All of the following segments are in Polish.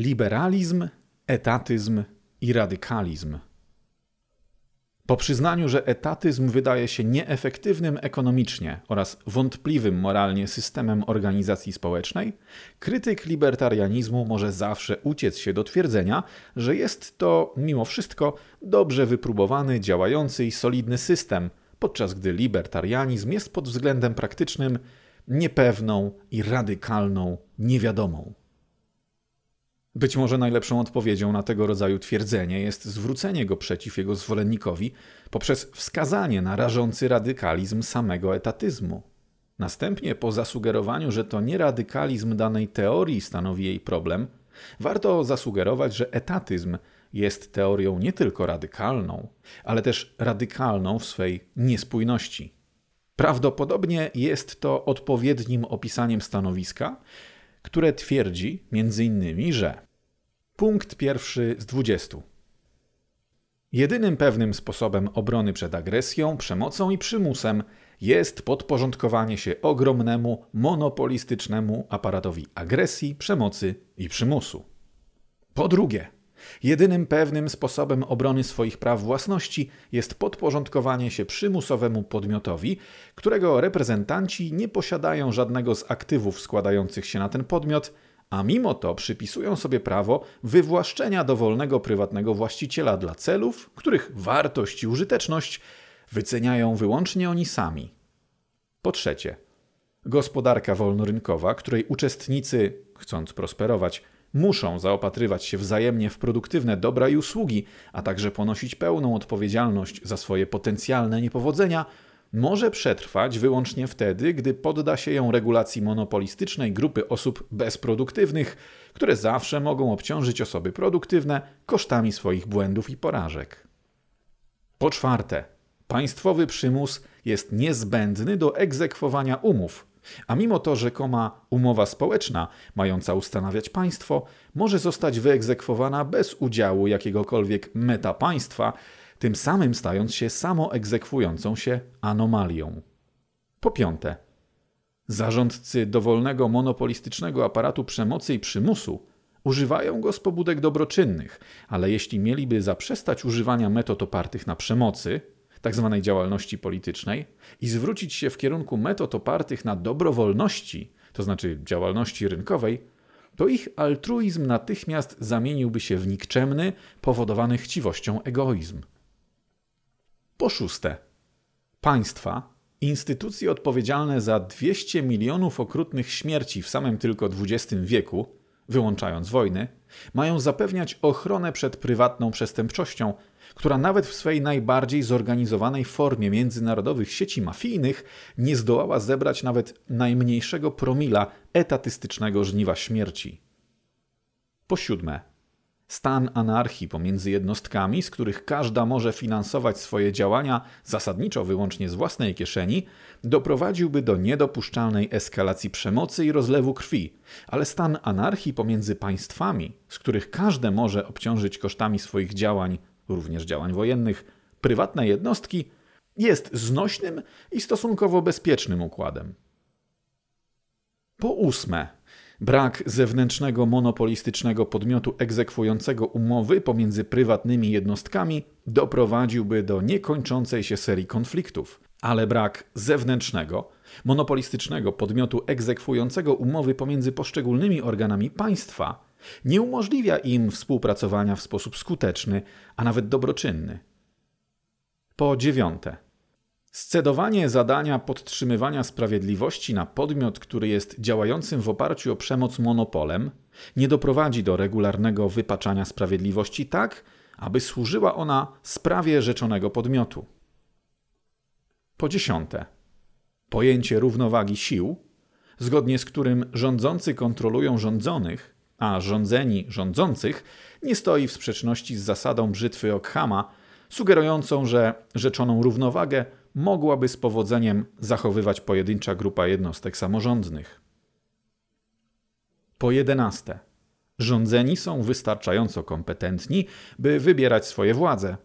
liberalizm, etatyzm i radykalizm. Po przyznaniu, że etatyzm wydaje się nieefektywnym ekonomicznie oraz wątpliwym moralnie systemem organizacji społecznej, krytyk libertarianizmu może zawsze uciec się do twierdzenia, że jest to mimo wszystko dobrze wypróbowany, działający i solidny system, podczas gdy libertarianizm jest pod względem praktycznym niepewną i radykalną niewiadomą. Być może najlepszą odpowiedzią na tego rodzaju twierdzenie jest zwrócenie go przeciw jego zwolennikowi poprzez wskazanie na rażący radykalizm samego etatyzmu. Następnie, po zasugerowaniu, że to nie radykalizm danej teorii stanowi jej problem, warto zasugerować, że etatyzm jest teorią nie tylko radykalną, ale też radykalną w swej niespójności. Prawdopodobnie jest to odpowiednim opisaniem stanowiska, które twierdzi m.in., że punkt pierwszy z 20. Jedynym pewnym sposobem obrony przed agresją, przemocą i przymusem jest podporządkowanie się ogromnemu, monopolistycznemu aparatowi agresji, przemocy i przymusu. Po drugie, Jedynym pewnym sposobem obrony swoich praw własności jest podporządkowanie się przymusowemu podmiotowi, którego reprezentanci nie posiadają żadnego z aktywów składających się na ten podmiot, a mimo to przypisują sobie prawo wywłaszczenia dowolnego prywatnego właściciela dla celów, których wartość i użyteczność wyceniają wyłącznie oni sami. Po trzecie, gospodarka wolnorynkowa, której uczestnicy, chcąc prosperować, muszą zaopatrywać się wzajemnie w produktywne dobra i usługi, a także ponosić pełną odpowiedzialność za swoje potencjalne niepowodzenia, może przetrwać wyłącznie wtedy, gdy podda się ją regulacji monopolistycznej grupy osób bezproduktywnych, które zawsze mogą obciążyć osoby produktywne kosztami swoich błędów i porażek. Po czwarte, państwowy przymus jest niezbędny do egzekwowania umów, a mimo to rzekoma umowa społeczna, mająca ustanawiać państwo, może zostać wyegzekwowana bez udziału jakiegokolwiek metapaństwa, tym samym stając się samoegzekwującą się anomalią. Po piąte, zarządcy dowolnego monopolistycznego aparatu przemocy i przymusu używają go z pobudek dobroczynnych, ale jeśli mieliby zaprzestać używania metod opartych na przemocy, tzw. Tak działalności politycznej i zwrócić się w kierunku metod opartych na dobrowolności, to znaczy działalności rynkowej, to ich altruizm natychmiast zamieniłby się w nikczemny, powodowany chciwością egoizm. Po szóste, państwa, instytucje odpowiedzialne za 200 milionów okrutnych śmierci w samym tylko XX wieku, wyłączając wojny, mają zapewniać ochronę przed prywatną przestępczością która nawet w swej najbardziej zorganizowanej formie międzynarodowych sieci mafijnych nie zdołała zebrać nawet najmniejszego promila etatystycznego żniwa śmierci. Po siódme, stan anarchii pomiędzy jednostkami, z których każda może finansować swoje działania zasadniczo wyłącznie z własnej kieszeni, doprowadziłby do niedopuszczalnej eskalacji przemocy i rozlewu krwi, ale stan anarchii pomiędzy państwami, z których każde może obciążyć kosztami swoich działań również działań wojennych, prywatne jednostki, jest znośnym i stosunkowo bezpiecznym układem. Po ósme, brak zewnętrznego monopolistycznego podmiotu egzekwującego umowy pomiędzy prywatnymi jednostkami doprowadziłby do niekończącej się serii konfliktów, ale brak zewnętrznego, monopolistycznego podmiotu egzekwującego umowy pomiędzy poszczególnymi organami państwa nie umożliwia im współpracowania w sposób skuteczny, a nawet dobroczynny. Po dziewiąte, scedowanie zadania podtrzymywania sprawiedliwości na podmiot, który jest działającym w oparciu o przemoc monopolem, nie doprowadzi do regularnego wypaczania sprawiedliwości tak, aby służyła ona sprawie rzeczonego podmiotu. Po dziesiąte, pojęcie równowagi sił, zgodnie z którym rządzący kontrolują rządzonych, a rządzeni rządzących nie stoi w sprzeczności z zasadą brzytwy Ockhama, sugerującą, że rzeczoną równowagę mogłaby z powodzeniem zachowywać pojedyncza grupa jednostek samorządnych. Po jedenaste, rządzeni są wystarczająco kompetentni, by wybierać swoje władze,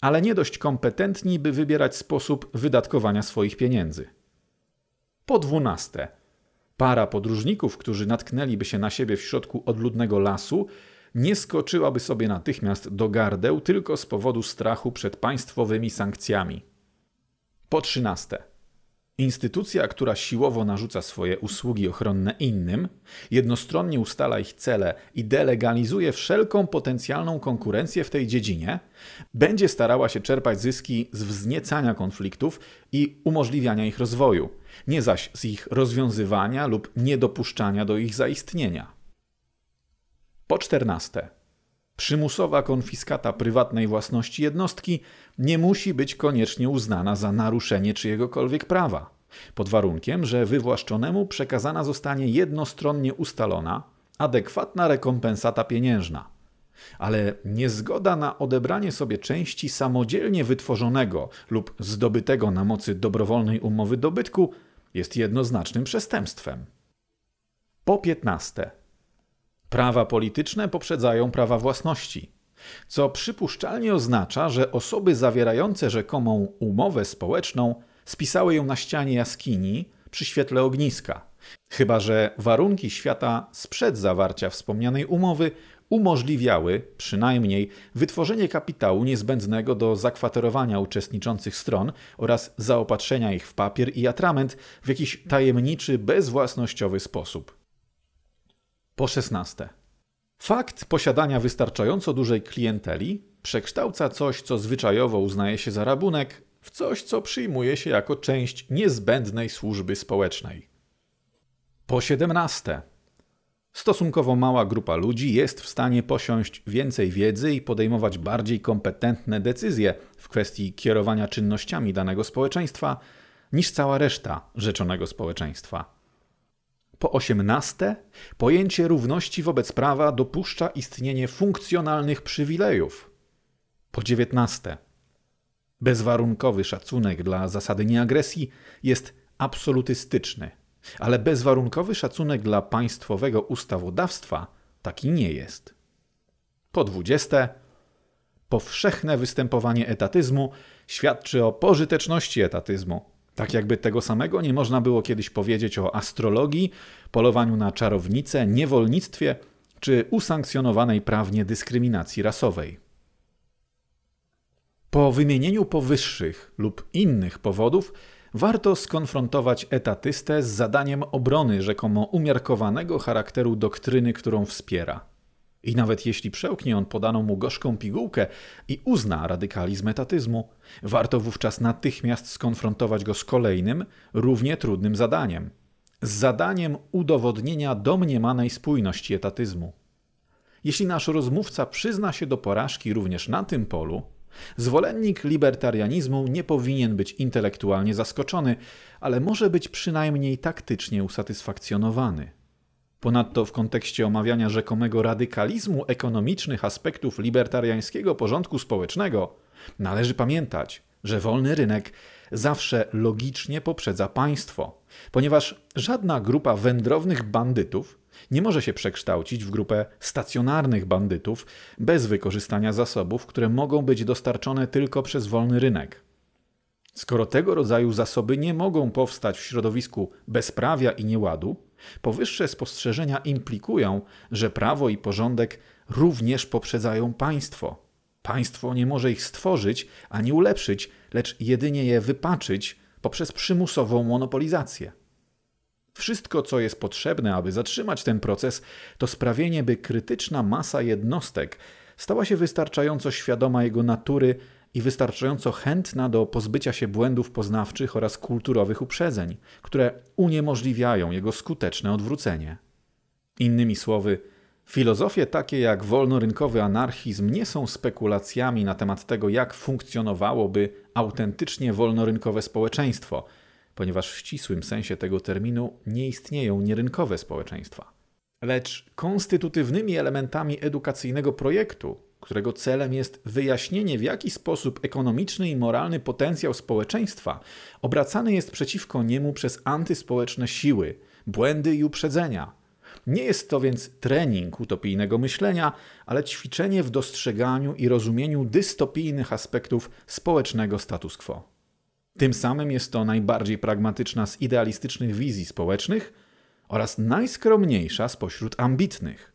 ale nie dość kompetentni, by wybierać sposób wydatkowania swoich pieniędzy. Po dwunaste, Para podróżników, którzy natknęliby się na siebie w środku odludnego lasu, nie skoczyłaby sobie natychmiast do gardeł tylko z powodu strachu przed państwowymi sankcjami. Po trzynaste. Instytucja, która siłowo narzuca swoje usługi ochronne innym, jednostronnie ustala ich cele i delegalizuje wszelką potencjalną konkurencję w tej dziedzinie, będzie starała się czerpać zyski z wzniecania konfliktów i umożliwiania ich rozwoju, nie zaś z ich rozwiązywania lub niedopuszczania do ich zaistnienia. Po czternaste. Przymusowa konfiskata prywatnej własności jednostki nie musi być koniecznie uznana za naruszenie czyjegokolwiek prawa, pod warunkiem, że wywłaszczonemu przekazana zostanie jednostronnie ustalona, adekwatna rekompensata pieniężna. Ale niezgoda na odebranie sobie części samodzielnie wytworzonego lub zdobytego na mocy dobrowolnej umowy dobytku jest jednoznacznym przestępstwem. Po piętnaste. Prawa polityczne poprzedzają prawa własności, co przypuszczalnie oznacza, że osoby zawierające rzekomą umowę społeczną spisały ją na ścianie jaskini przy świetle ogniska, chyba że warunki świata sprzed zawarcia wspomnianej umowy umożliwiały przynajmniej wytworzenie kapitału niezbędnego do zakwaterowania uczestniczących stron oraz zaopatrzenia ich w papier i atrament w jakiś tajemniczy, bezwłasnościowy sposób. Po szesnaste. Fakt posiadania wystarczająco dużej klienteli przekształca coś, co zwyczajowo uznaje się za rabunek, w coś, co przyjmuje się jako część niezbędnej służby społecznej. Po siedemnaste. Stosunkowo mała grupa ludzi jest w stanie posiąść więcej wiedzy i podejmować bardziej kompetentne decyzje w kwestii kierowania czynnościami danego społeczeństwa niż cała reszta rzeczonego społeczeństwa. Po osiemnaste, pojęcie równości wobec prawa dopuszcza istnienie funkcjonalnych przywilejów. Po dziewiętnaste, bezwarunkowy szacunek dla zasady nieagresji jest absolutystyczny, ale bezwarunkowy szacunek dla państwowego ustawodawstwa taki nie jest. Po dwudzieste, powszechne występowanie etatyzmu świadczy o pożyteczności etatyzmu tak jakby tego samego nie można było kiedyś powiedzieć o astrologii, polowaniu na czarownice, niewolnictwie czy usankcjonowanej prawnie dyskryminacji rasowej. Po wymienieniu powyższych lub innych powodów warto skonfrontować etatystę z zadaniem obrony rzekomo umiarkowanego charakteru doktryny, którą wspiera. I nawet jeśli przełknie on podaną mu gorzką pigułkę i uzna radykalizm etatyzmu, warto wówczas natychmiast skonfrontować go z kolejnym, równie trudnym zadaniem z zadaniem udowodnienia domniemanej spójności etatyzmu. Jeśli nasz rozmówca przyzna się do porażki również na tym polu, zwolennik libertarianizmu nie powinien być intelektualnie zaskoczony, ale może być przynajmniej taktycznie usatysfakcjonowany. Ponadto w kontekście omawiania rzekomego radykalizmu ekonomicznych aspektów libertariańskiego porządku społecznego należy pamiętać, że wolny rynek zawsze logicznie poprzedza państwo, ponieważ żadna grupa wędrownych bandytów nie może się przekształcić w grupę stacjonarnych bandytów bez wykorzystania zasobów, które mogą być dostarczone tylko przez wolny rynek. Skoro tego rodzaju zasoby nie mogą powstać w środowisku bezprawia i nieładu, Powyższe spostrzeżenia implikują, że prawo i porządek również poprzedzają państwo. Państwo nie może ich stworzyć ani ulepszyć, lecz jedynie je wypaczyć poprzez przymusową monopolizację. Wszystko, co jest potrzebne, aby zatrzymać ten proces, to sprawienie, by krytyczna masa jednostek stała się wystarczająco świadoma jego natury i wystarczająco chętna do pozbycia się błędów poznawczych oraz kulturowych uprzedzeń, które uniemożliwiają jego skuteczne odwrócenie. Innymi słowy, filozofie takie jak wolnorynkowy anarchizm nie są spekulacjami na temat tego, jak funkcjonowałoby autentycznie wolnorynkowe społeczeństwo, ponieważ w ścisłym sensie tego terminu nie istnieją nierynkowe społeczeństwa, lecz konstytutywnymi elementami edukacyjnego projektu, którego celem jest wyjaśnienie, w jaki sposób ekonomiczny i moralny potencjał społeczeństwa obracany jest przeciwko niemu przez antyspołeczne siły, błędy i uprzedzenia. Nie jest to więc trening utopijnego myślenia, ale ćwiczenie w dostrzeganiu i rozumieniu dystopijnych aspektów społecznego status quo. Tym samym jest to najbardziej pragmatyczna z idealistycznych wizji społecznych oraz najskromniejsza spośród ambitnych.